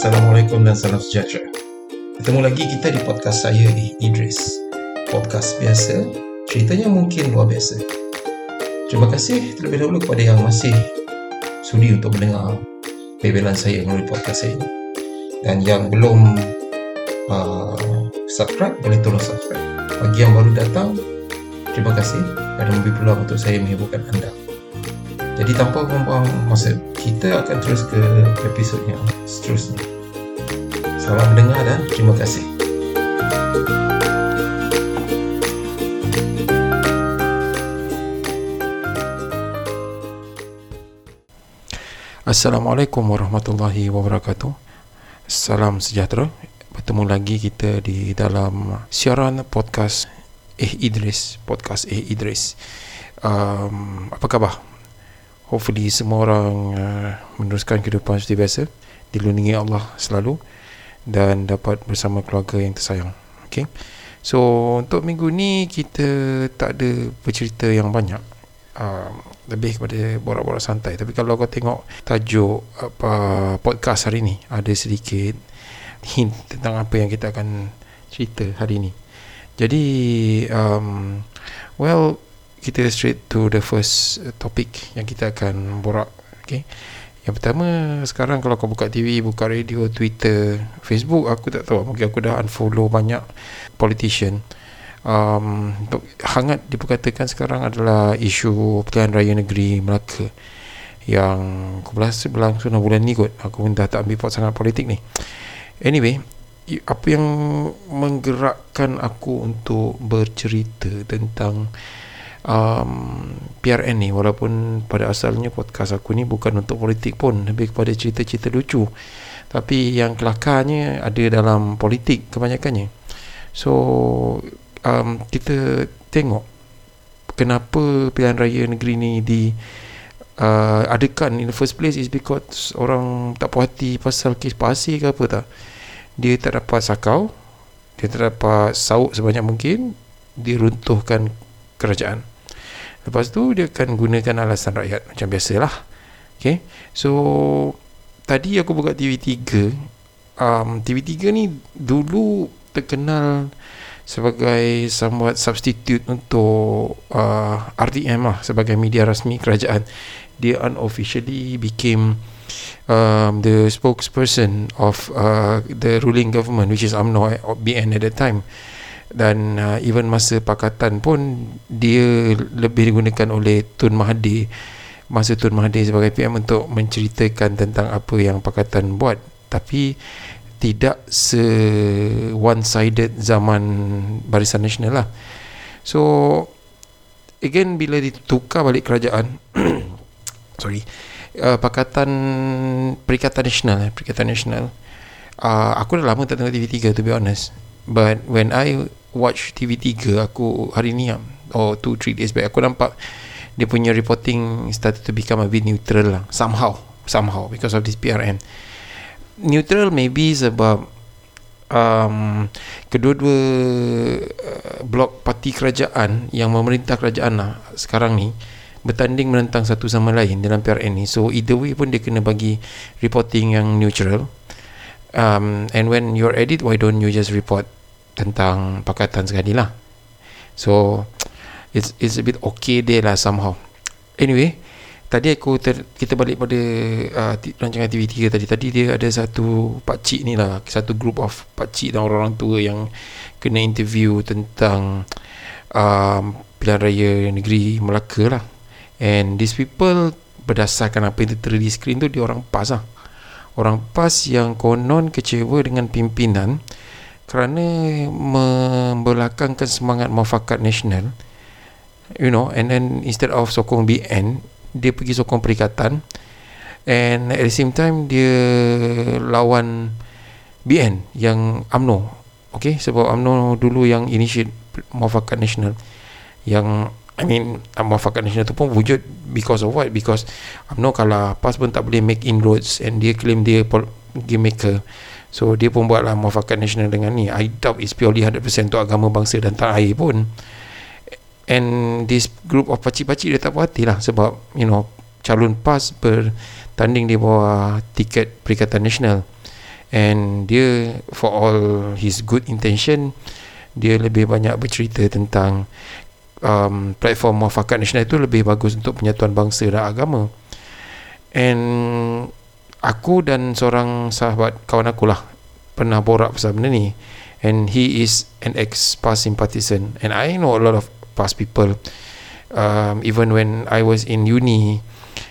Assalamualaikum dan salam sejahtera. Ketemu lagi kita di podcast saya di Idris. Podcast biasa, ceritanya mungkin luar biasa. Terima kasih terlebih dahulu kepada yang masih sudi untuk mendengar bebelan saya melalui podcast saya ini. Dan yang belum uh, subscribe, boleh tolong subscribe. Bagi yang baru datang, terima kasih kerana memberi peluang untuk saya menghiburkan anda. Jadi tanpa membuang masa, kita akan terus ke episod yang seterusnya. Selamat mendengar dan terima kasih. Assalamualaikum warahmatullahi wabarakatuh. Salam sejahtera. Bertemu lagi kita di dalam siaran podcast Eh Idris, podcast Eh Idris. Um, apa khabar? Hopefully semua orang uh, meneruskan kehidupan seperti biasa dilindungi Allah selalu dan dapat bersama keluarga yang tersayang. Okay? so untuk minggu ni kita tak ada bercerita yang banyak. Uh, lebih kepada borak-borak santai. Tapi kalau kau tengok tajuk apa podcast hari ni ada sedikit hint tentang apa yang kita akan cerita hari ni. Jadi um, well kita straight to the first uh, topic yang kita akan borak okay. yang pertama sekarang kalau kau buka TV buka radio Twitter Facebook aku tak tahu. Mungkin aku dah unfollow banyak politician. Um, hangat diperkatakan sekarang adalah isu pilihan raya negeri Melaka yang aku rasa berlangsung bulan ni kot. Aku pun dah tak ambil pot sangat politik ni. Anyway apa yang menggerakkan aku untuk bercerita tentang um, PRN ni walaupun pada asalnya podcast aku ni bukan untuk politik pun lebih kepada cerita-cerita lucu. Tapi yang kelakarnya ada dalam politik kebanyakannya. So um, kita tengok kenapa pilihan raya negeri ni di uh, adakan in the first place is because orang tak puas hati pasal kes pasir ke apa tak. Dia tak dapat sakau dia tak dapat sauk sebanyak mungkin diruntuhkan kerajaan Lepas tu dia akan gunakan alasan rakyat macam biasalah. Okay. So tadi aku buka TV3. Um, TV3 ni dulu terkenal sebagai somewhat substitute untuk uh, RTM lah sebagai media rasmi kerajaan. Dia unofficially became um, the spokesperson of uh, the ruling government which is UMNO BN at that time dan uh, even masa pakatan pun dia lebih digunakan oleh Tun Mahathir. Masa Tun Mahathir sebagai PM untuk menceritakan tentang apa yang pakatan buat. Tapi tidak se one sided zaman Barisan Nasional lah. So again bila ditukar balik kerajaan sorry uh, pakatan Perikatan Nasional eh, Perikatan Nasional uh, aku dah lama tak tengok TV3 to be honest. But when I watch TV3 aku hari ni or 2 3 days back aku nampak dia punya reporting started to become a bit neutral lah somehow somehow because of this PRN neutral maybe sebab um, kedua-dua uh, blok parti kerajaan yang memerintah kerajaan lah sekarang ni bertanding menentang satu sama lain dalam PRN ni. So either way pun dia kena bagi reporting yang neutral. Um, and when you're edit why don't you just report tentang pakatan sekali lah. So it's it's a bit okay there lah somehow. Anyway tadi aku ter, kita balik pada uh, rancangan TV3 tadi. Tadi dia ada satu pakcik ni lah satu group of pakcik dan orang-orang tua yang kena interview tentang um, pilihan raya negeri Melaka lah. And these people berdasarkan apa yang tertera di skrin tu dia orang PAS lah. Orang PAS yang konon kecewa dengan pimpinan kerana membelakangkan semangat mufakat nasional you know and then instead of sokong BN dia pergi sokong perikatan and at the same time dia lawan BN yang AMNO okay sebab AMNO dulu yang initiate mufakat nasional. Yang I mean mufakat nasional tu pun wujud because of what? Because UMNO kalau PAS pun tak boleh make inroads and dia claim dia game maker So dia pun buatlah muafakat nasional dengan ni. I doubt it's purely 100% untuk agama bangsa dan tanah air pun. And this group of pacik-pacik dia tak puas hati lah Sebab you know calon PAS bertanding di bawah tiket Perikatan Nasional. And dia for all his good intention dia lebih banyak bercerita tentang um, platform muafakat nasional itu lebih bagus untuk penyatuan bangsa dan agama. And aku dan seorang sahabat kawan aku lah pernah borak pasal benda ni. And he is an ex-PAS sympathisant and I know a lot of PAS people. Um, even when I was in uni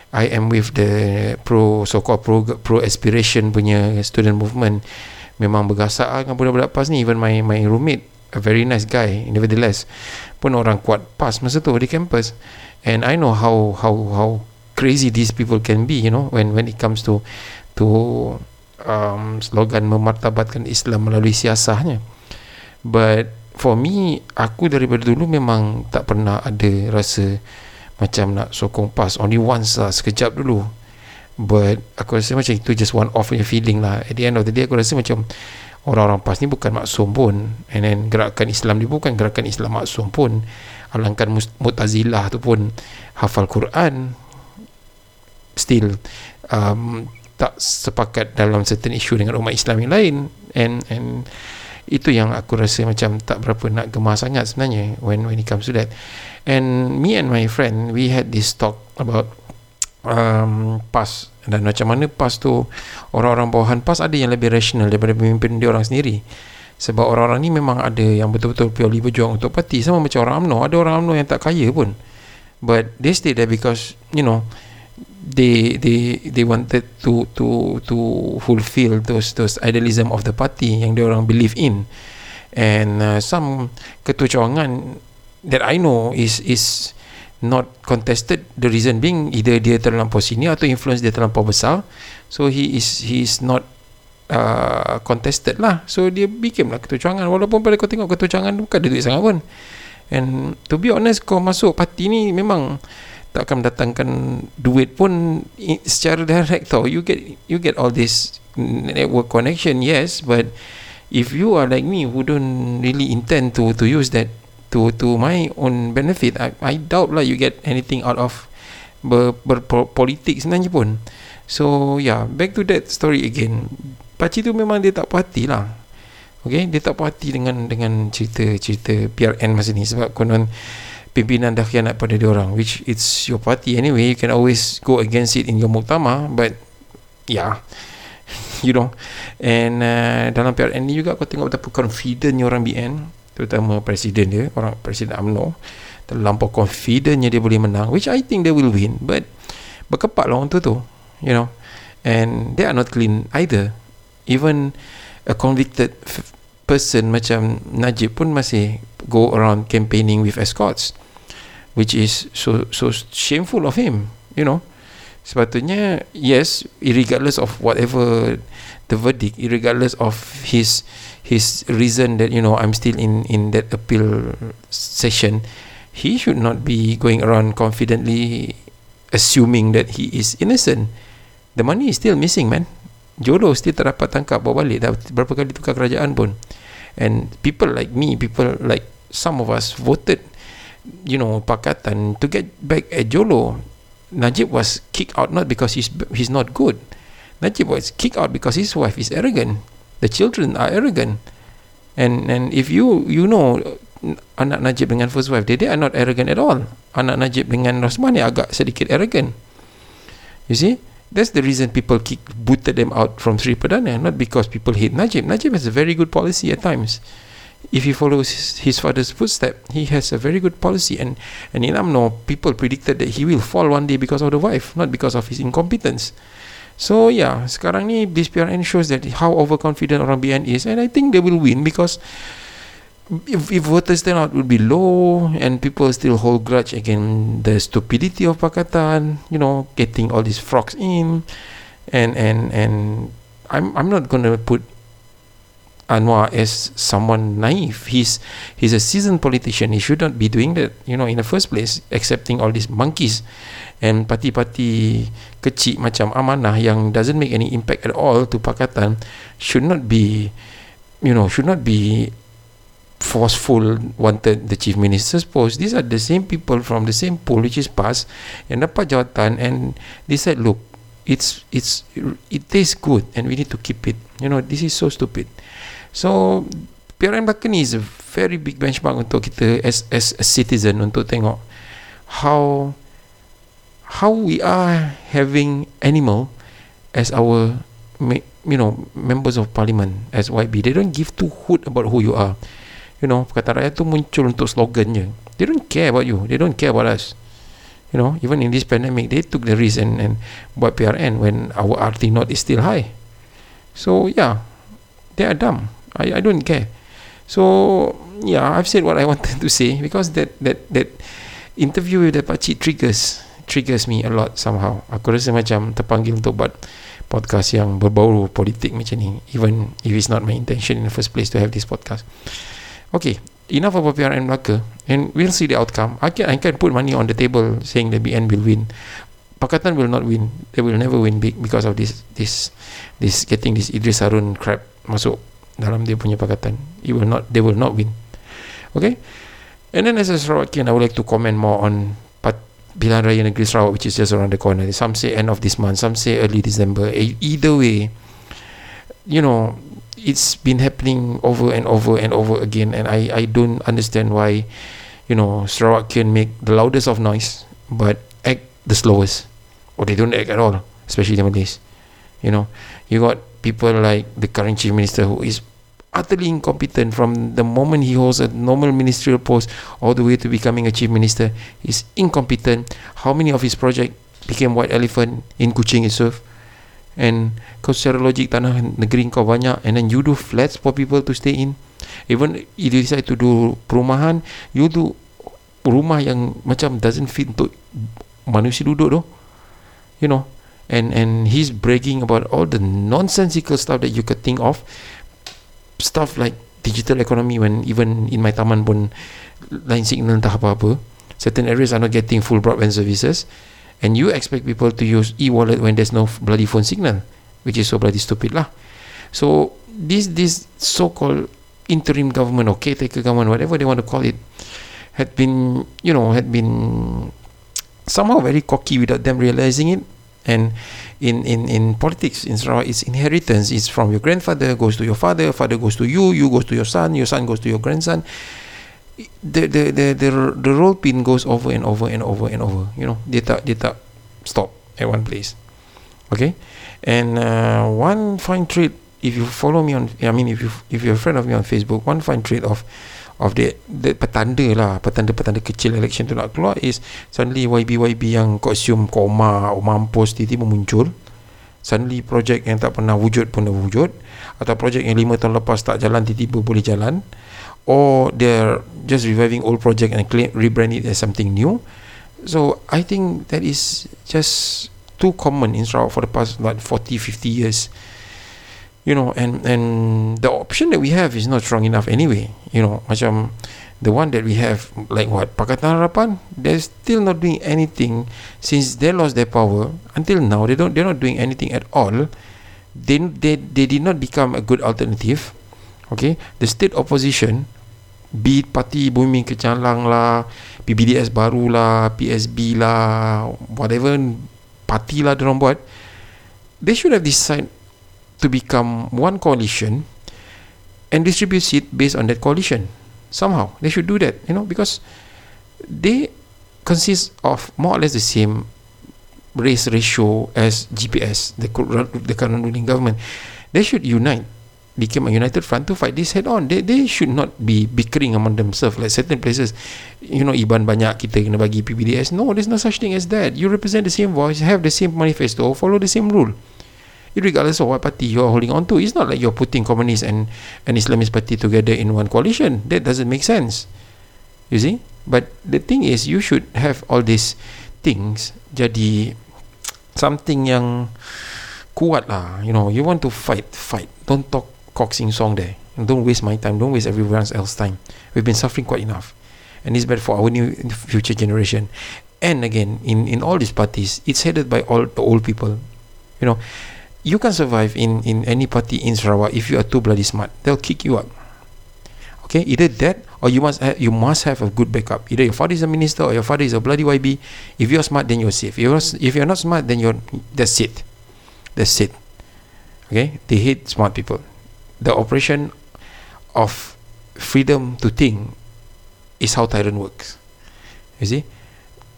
I am with the pro so-called pro, pro aspiration punya student movement. Memang bergasak lah dengan budak-budak PAS ni. Even my my roommate a very nice guy nevertheless pun orang kuat PAS masa tu di campus. And I know how how how crazy these people can be you know when when it comes to to um, slogan memartabatkan Islam melalui siasahnya. But for me aku daripada dulu memang tak pernah ada rasa macam nak sokong pas only once lah sekejap dulu. But aku rasa macam itu just one off punya feeling lah. At the end of the day aku rasa macam orang-orang pas ni bukan maksum pun. And then gerakan Islam ni bukan gerakan Islam maksum pun. Alangkan mutazilah tu pun. Hafal Quran still um, tak sepakat dalam certain issue dengan umat Islam yang lain. And and itu yang aku rasa macam tak berapa nak gemar sangat sebenarnya when when it comes to that. And me and my friend we had this talk about um, PAS dan macam mana PAS tu orang-orang bawahan PAS ada yang lebih rational daripada pemimpin dia orang sendiri. Sebab orang-orang ni memang ada yang betul-betul purely berjuang untuk parti. Sama macam orang UMNO. Ada orang UMNO yang tak kaya pun. But they stay there because you know they they they wanted to to to fulfill those those idealism of the party yang dia orang believe in. And uh, some ketua cawangan that I know is is not contested. The reason being either dia terlampau sini atau influence dia terlampau besar. So he is he is not uh, contested lah. So dia became lah ketua cawangan walaupun pada kau tengok ketua cawangan bukan ada duit sangat pun. And to be honest kau masuk parti ni memang tak akan mendatangkan duit pun secara direct tau. You get you get all this network connection yes but if you are like me who don't really intend to to use that to to my own benefit I, I doubt lah you get anything out of ber, berpolitik sebenarnya pun. So yeah back to that story again. Pakcik tu memang dia tak puas lah. Okay dia tak puas dengan dengan cerita-cerita PRN masa ni sebab konon pimpinan dah khianat pada dia orang which it's your party anyway. You can always go against it in your muktamar but yeah you know? And uh, dalam PRN ni juga kau tengok betapa confidentnya orang BN terutama presiden dia orang presiden UMNO. Terlampau confidentnya dia boleh menang which I think they will win but berkepat lah untuk tu you know? And they are not clean either. Even a convicted person macam Najib pun masih go around campaigning with escorts which is so so shameful of him you know. Sepatutnya yes regardless of whatever the verdict regardless of his his reason that you know I'm still in in that appeal session he should not be going around confidently assuming that he is innocent. The money is still missing man. Jolo still tak dapat tangkap bawa balik. Dah berapa kali tukar kerajaan pun. And people like me people like some of us voted you know pakatan to get back at Jolo. Najib was kicked out not because he's he's not good. Najib was kicked out because his wife is arrogant. The children are arrogant. And and if you you know anak Najib dengan first wife they, they are not arrogant at all. Anak Najib dengan Rosmani agak sedikit arrogant. You see? That's the reason people kick, booted them out from Sri Perdana, not because people hate Najib. Najib has a very good policy at times. If he follows his, his father's footstep, he has a very good policy. And, and in UMNO, people predicted that he will fall one day because of the wife, not because of his incompetence. So yeah, sekarang ni this PRN shows that how overconfident orang BN is, and I think they will win because if, if voters turnout will be low and people still hold grudge against the stupidity of Pakatan, you know, getting all these frogs in, and and and I'm I'm not gonna put Anwar as someone naive. He's he's a seasoned politician. He should not be doing that, you know, in the first place, accepting all these monkeys and parti-parti kecil macam Amanah yang doesn't make any impact at all to Pakatan should not be, you know, should not be forceful wanted the chief minister's post these are the same people from the same pool which is PAS yang dapat jawatan and they said look it's it's it tastes good and we need to keep it you know this is so stupid so PRN ni is a very big benchmark untuk kita as as a citizen untuk tengok how how we are having animal as our you know members of parliament as YB they don't give two hoot about who you are. You know perkataan rakyat tu muncul untuk slogan je. They don't care about you. They don't care about us. You know even in this pandemic they took the risk and and buat PRN when our RT not is still high. So yeah they are dumb I I don't care. So yeah I've said what I wanted to say because that that that interview with the pakcik triggers triggers me a lot somehow. Aku rasa macam terpanggil untuk buat podcast yang berbau politik macam ni even if it's not my intention in the first place to have this podcast. Okay enough about PRN Melaka and we'll see the outcome. I can, I can put money on the table saying the BN will win. Pakatan will not win. They will never win big because of this this this getting this Idris Harun crap masuk dalam dia punya Pakatan. It will not they will not win. Okay? And then as a Sarawakian I would like to comment more on Pilihan Raya Negeri Sarawak which is just around the corner. Some say end of this month some say early December. E- either way you know it's been happening over and over and over again and I, I don't understand why you know Sarawak can make the loudest of noise but act the slowest. Or they don't act at all especially the Malays you know you got people like the current chief minister who is utterly incompetent from the moment he holds a normal ministerial post all the way to becoming a chief minister he's incompetent. How many of his project became white elephant in Kuching itself? And kau secara logik tanah negeri kau banyak and then you do flats for people to stay in? Even if you decide to do perumahan you do rumah yang macam doesn't fit untuk manusia duduk tu. You know and and he's bragging about all the nonsensical stuff that you could think of. Stuff like digital economy when even in my taman pun line signal entah apa-apa. Certain areas are not getting full broadband services. And you expect people to use e-wallet when there's no bloody phone signal which is so bloody stupid lah. So this this so-called interim government or caretaker government whatever they want to call it had been you know had been somehow very cocky without them realizing it and in in in politics in Sarawak it's inheritance. It's from your grandfather goes to your father father goes to you you goes to your son your son goes to your grandson. The the the the, the role pin goes over and over and over and over. You know dia tak dia tak stop at one place. Okay? And uh, one fine trait if you follow me on I mean if you if you're a friend of me on Facebook one fine trait of of the, the petanda lah. Petanda-petanda kecil election tu nak keluar is suddenly YB-YB yang assume koma mampus tiba-tiba muncul. Suddenly projek yang tak pernah wujud pun dah wujud. Atau projek yang 5 tahun lepas tak jalan tiba-tiba boleh jalan. Or they're just reviving old project and claim, rebrand it as something new. So I think that is just too common in Sarawak for the past like 40-50 years. You know and and the option that we have is not strong enough anyway you know macam the one that we have like what Pakatan Harapan they're still not doing anything since they lost their power. Until now they don't they're not doing anything at all. They they they did not become a good alternative okay? The state opposition be it parti Bumi Kecalang lah PBDS baru lah PSB lah whatever parti lah diorang buat they should have decided to become one coalition and distributes it based on that coalition. Somehow they should do that you know because they consist of more or less the same race ratio as GPS the, the current ruling government. They should unite become a united front to fight this head on. They, they should not be bickering among themselves like certain places. You know Iban banyak kita kena bagi PBDS no there's no such thing as that. You represent the same voice have the same manifesto follow the same rule regardless of what party you are holding on to it's not like you're putting communist and an Islamist party together in one coalition. That doesn't make sense. You see? But the thing is you should have all these things jadi something yang kuat lah. You know you want to fight fight. Don't talk cock sing song there. Don't waste my time. Don't waste everyone else's time. We've been suffering quite enough. And it's bad for our new future generation. And again in in all these parties it's headed by all the old people. You know you can survive in in any party in Sarawak if you are too bloody smart. They'll kick you out. Okay, either that or you must have, you must have a good backup. Either your father is a minister or your father is a bloody YB. If you're smart, then you're safe. If you're if you're not smart, then you're that's it. That's it. Okay, they hate smart people. The operation of freedom to think is how tyrant works. You see?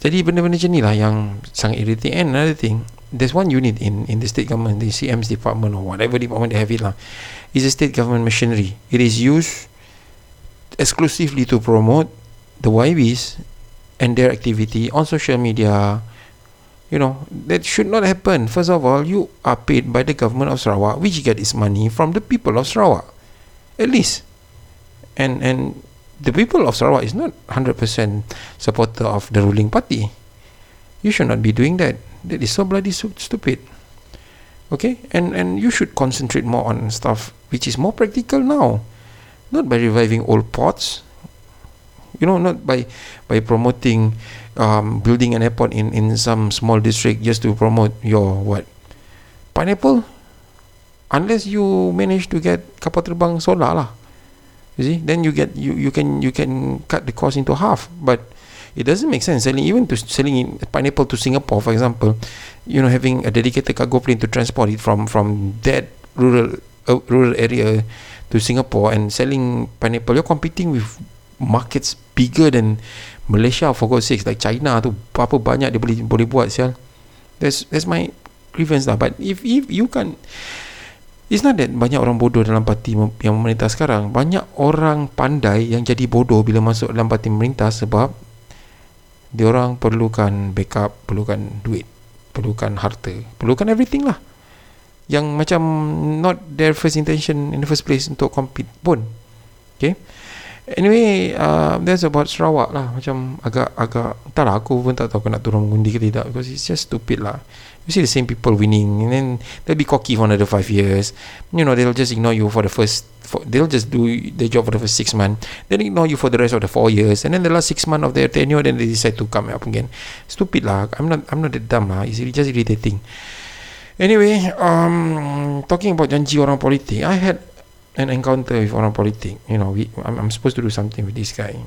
Jadi benda-benda macam ni lah yang sangat irritating. And another thing, there's one unit in in the state government, the CM's department or whatever department they have it lah. Is a state government machinery. It is used exclusively to promote the YBs and their activity on social media. You know, that should not happen. First of all, you are paid by the government of Sarawak, which get its money from the people of Sarawak. At least. And and the people of Sarawak is not 100% supporter of the ruling party. You should not be doing that. That is so bloody stupid. Okay? And and you should concentrate more on stuff which is more practical now. Not by reviving old pots. You know, not by by promoting um, building an airport in, in some small district just to promote your what? Pineapple? Unless you manage to get kapal terbang solar lah. You see, then you get you you can you can cut the cost into half. But it doesn't make sense selling even to selling in pineapple to Singapore, for example. You know, having a dedicated cargo plane to transport it from from that rural uh, rural area to Singapore and selling pineapple. You're competing with markets bigger than Malaysia for God's sake, like China tu apa banyak dia boleh boleh buat sial. That's that's my grievance lah. But if if you can It's not that banyak orang bodoh dalam parti yang memerintah sekarang. Banyak orang pandai yang jadi bodoh bila masuk dalam parti memerintah sebab dia orang perlukan backup, perlukan duit, perlukan harta, perlukan everything lah. Yang macam not their first intention in the first place untuk compete pun. Okay. Anyway, uh, that's about Sarawak lah. Macam agak, agak, entahlah aku pun tak tahu aku nak turun mengundi ke tidak. Because it's just stupid lah you see the same people winning and then they'll be cocky for another five years. You know they'll just ignore you for the first for, they'll just do the job for the first six months. Then ignore you for the rest of the four years and then the last six months of their tenure then they decide to come up again. Stupid lah. I'm not I'm not that dumb lah. It's just irritating. Anyway um talking about janji orang politik I had an encounter with orang politik. You know we, I'm, I'm supposed to do something with this guy.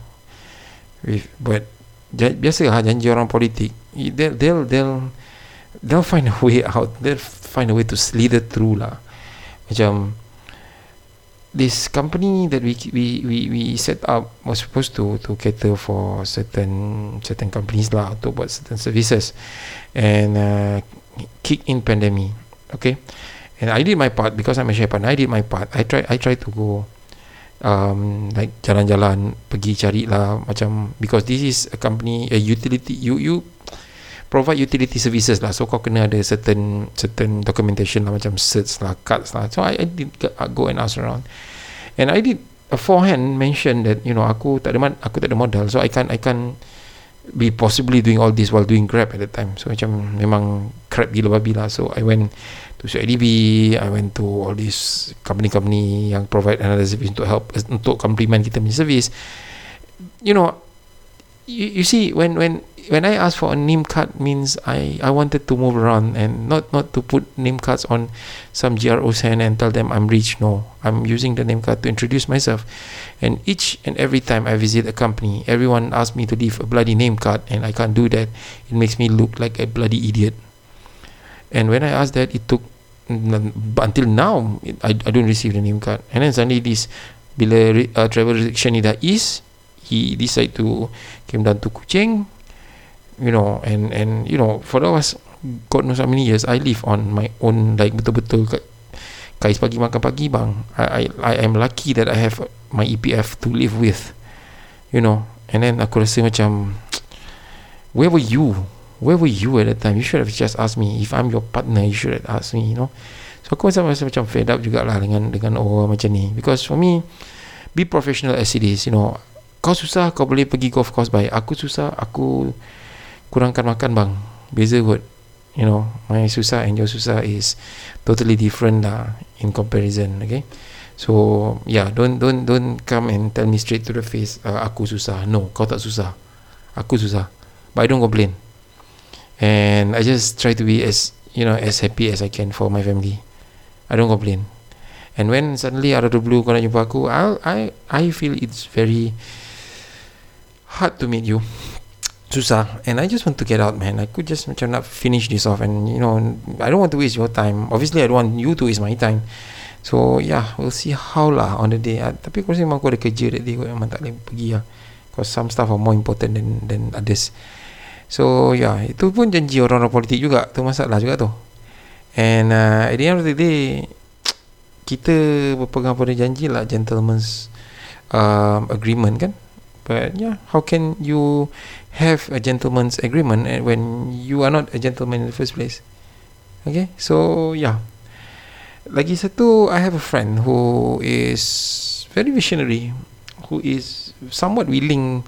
With but biasa lah janji orang politik. They'll they'll, they'll they'll find a way out. They'll find a way to slither through lah. Macam this company that we we we we set up was supposed to to cater for certain certain companies lah to buat certain services. And uh, kick in pandemic okay? And I did my part because I'm a chef and I did my part. I try I try to go um, like jalan-jalan pergi cari lah macam because this is a company a utility you you provide utility services lah. So kau kena ada certain certain documentation lah macam certs lah cards lah. So I, I did go and ask around. And I did a forehand mention that you know aku tak ada aku tak ada modal. So I can I can be possibly doing all this while doing grab at the time. So macam memang crap gila babi lah. So I went to CIDB I went to all these company-company yang provide another service untuk help untuk complement kita punya service. You know you, you see when when when I asked for a name card means I, I wanted to move around and not not to put name cards on some GRO's and tell them I'm rich. No, I'm using the name card to introduce myself. And each and every time I visit a company, everyone asks me to leave a bloody name card, and I can't do that. It makes me look like a bloody idiot. And when I asked that, it took until now I, I don't receive the name card. And then suddenly this bila uh, travel restriction ni he decide to came down to Kuching you know and and you know for the last god knows how many years I live on my own like betul-betul kat kais pagi makan pagi bang. I, I I am lucky that I have my EPF to live with you know. And then aku rasa macam where were you? Where were you at that time? You should have just asked me. If I'm your partner you should have asked me you know. So aku rasa macam, macam fed up jugalah dengan dengan orang macam ni. Because for me be professional as it is you know. Kau susah kau boleh pergi golf course. Baik aku susah aku kurangkan makan bang. Beza kot. You know my susah and your susah is totally different lah in comparison okay? So yeah don't don't don't come and tell me straight to the face uh, aku susah. No kau tak susah. Aku susah. But I don't complain. And I just try to be as you know as happy as I can for my family. I don't complain. And when suddenly out of the blue kau nak jumpa aku I I I feel it's very hard to meet you susah. And I just want to get out man. I could just macam nak finish this off. And you know I don't want to waste your time. Obviously I don't want you to waste my time. So yeah we'll see how lah on the day. Uh, tapi aku rasa memang aku ada kerja that day memang tak boleh pergi lah. Because some stuff are more important than than others. So yeah itu pun janji orang-orang politik juga. Tu masalah juga tu. And uh, at the end of the day kita berpegang pada janji lah gentleman's um, agreement kan but yeah how can you have a gentleman's agreement when you are not a gentleman in the first place. Okay, so yeah. Lagi satu, I have a friend who is very visionary, who is somewhat willing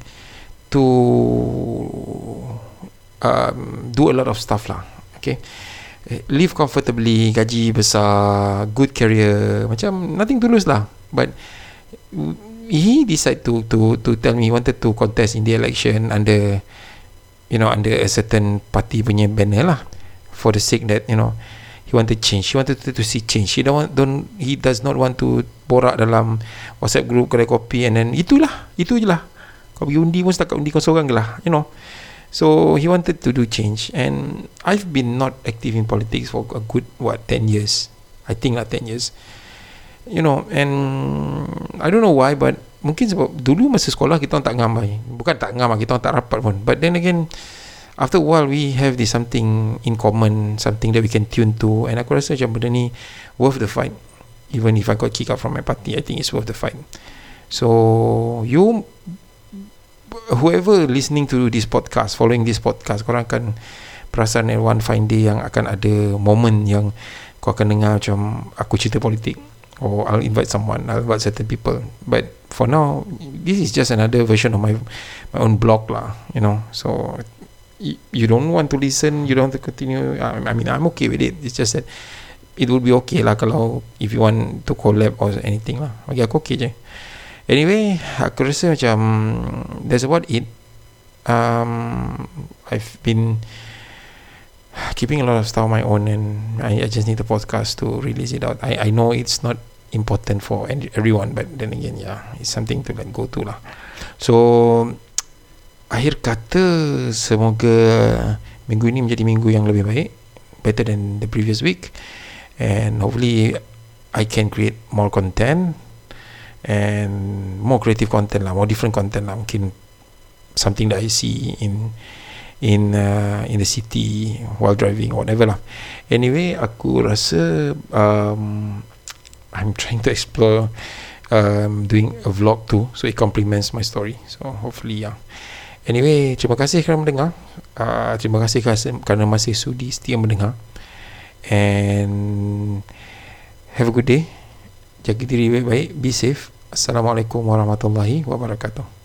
to um, do a lot of stuff lah. Okay, live comfortably, gaji besar, good career, macam nothing to lose lah. But he decided to to to tell me he wanted to contest in the election under you know under a certain party punya banner lah. For the sake that you know he wanted change. He wanted to, to see change. He don't want, don't he does not want to borak dalam WhatsApp group kedai kopi and then itulah itu je lah. Kau pergi undi pun setakat undi kau seorang je lah you know. So he wanted to do change. And I've been not active in politics for a good what 10 years? I think lah 10 years you know and I don't know why but mungkin sebab dulu masa sekolah kita tak ngamai. Bukan tak ngamai kita tak rapat pun. But then again after a while we have this something in common something that we can tune to. And aku rasa macam benda ni worth the fight. Even if I got kicked out from my party I think it's worth the fight. So you whoever listening to this podcast following this podcast korang akan perasan one fine day yang akan ada moment yang kau akan dengar macam aku cerita politik or I'll invite someone I'll invite certain people. But for now this is just another version of my my own blog lah you know. So you don't want to listen you don't want to continue I, mean I'm okay with it. It's just that it would be okay lah kalau if you want to collab or anything lah. Bagi aku okay je. Anyway aku rasa macam that's about it. Um, I've been keeping a lot of stuff on my own and I, I just need the podcast to release it out. I, I know it's not important for everyone but then again yeah it's something to let go to lah. So akhir kata semoga minggu ini menjadi minggu yang lebih baik better than the previous week. And hopefully I can create more content and more creative content lah more different content lah. Mungkin something that I see in in uh, in the city while driving whatever lah. Anyway aku rasa um, I'm trying to explore um, doing a vlog too so it complements my story. So hopefully yeah. Anyway terima kasih kerana mendengar. Uh, terima kasih kerana masih sudi setia mendengar. And have a good day. Jaga diri baik-baik. Be safe. Assalamualaikum warahmatullahi wabarakatuh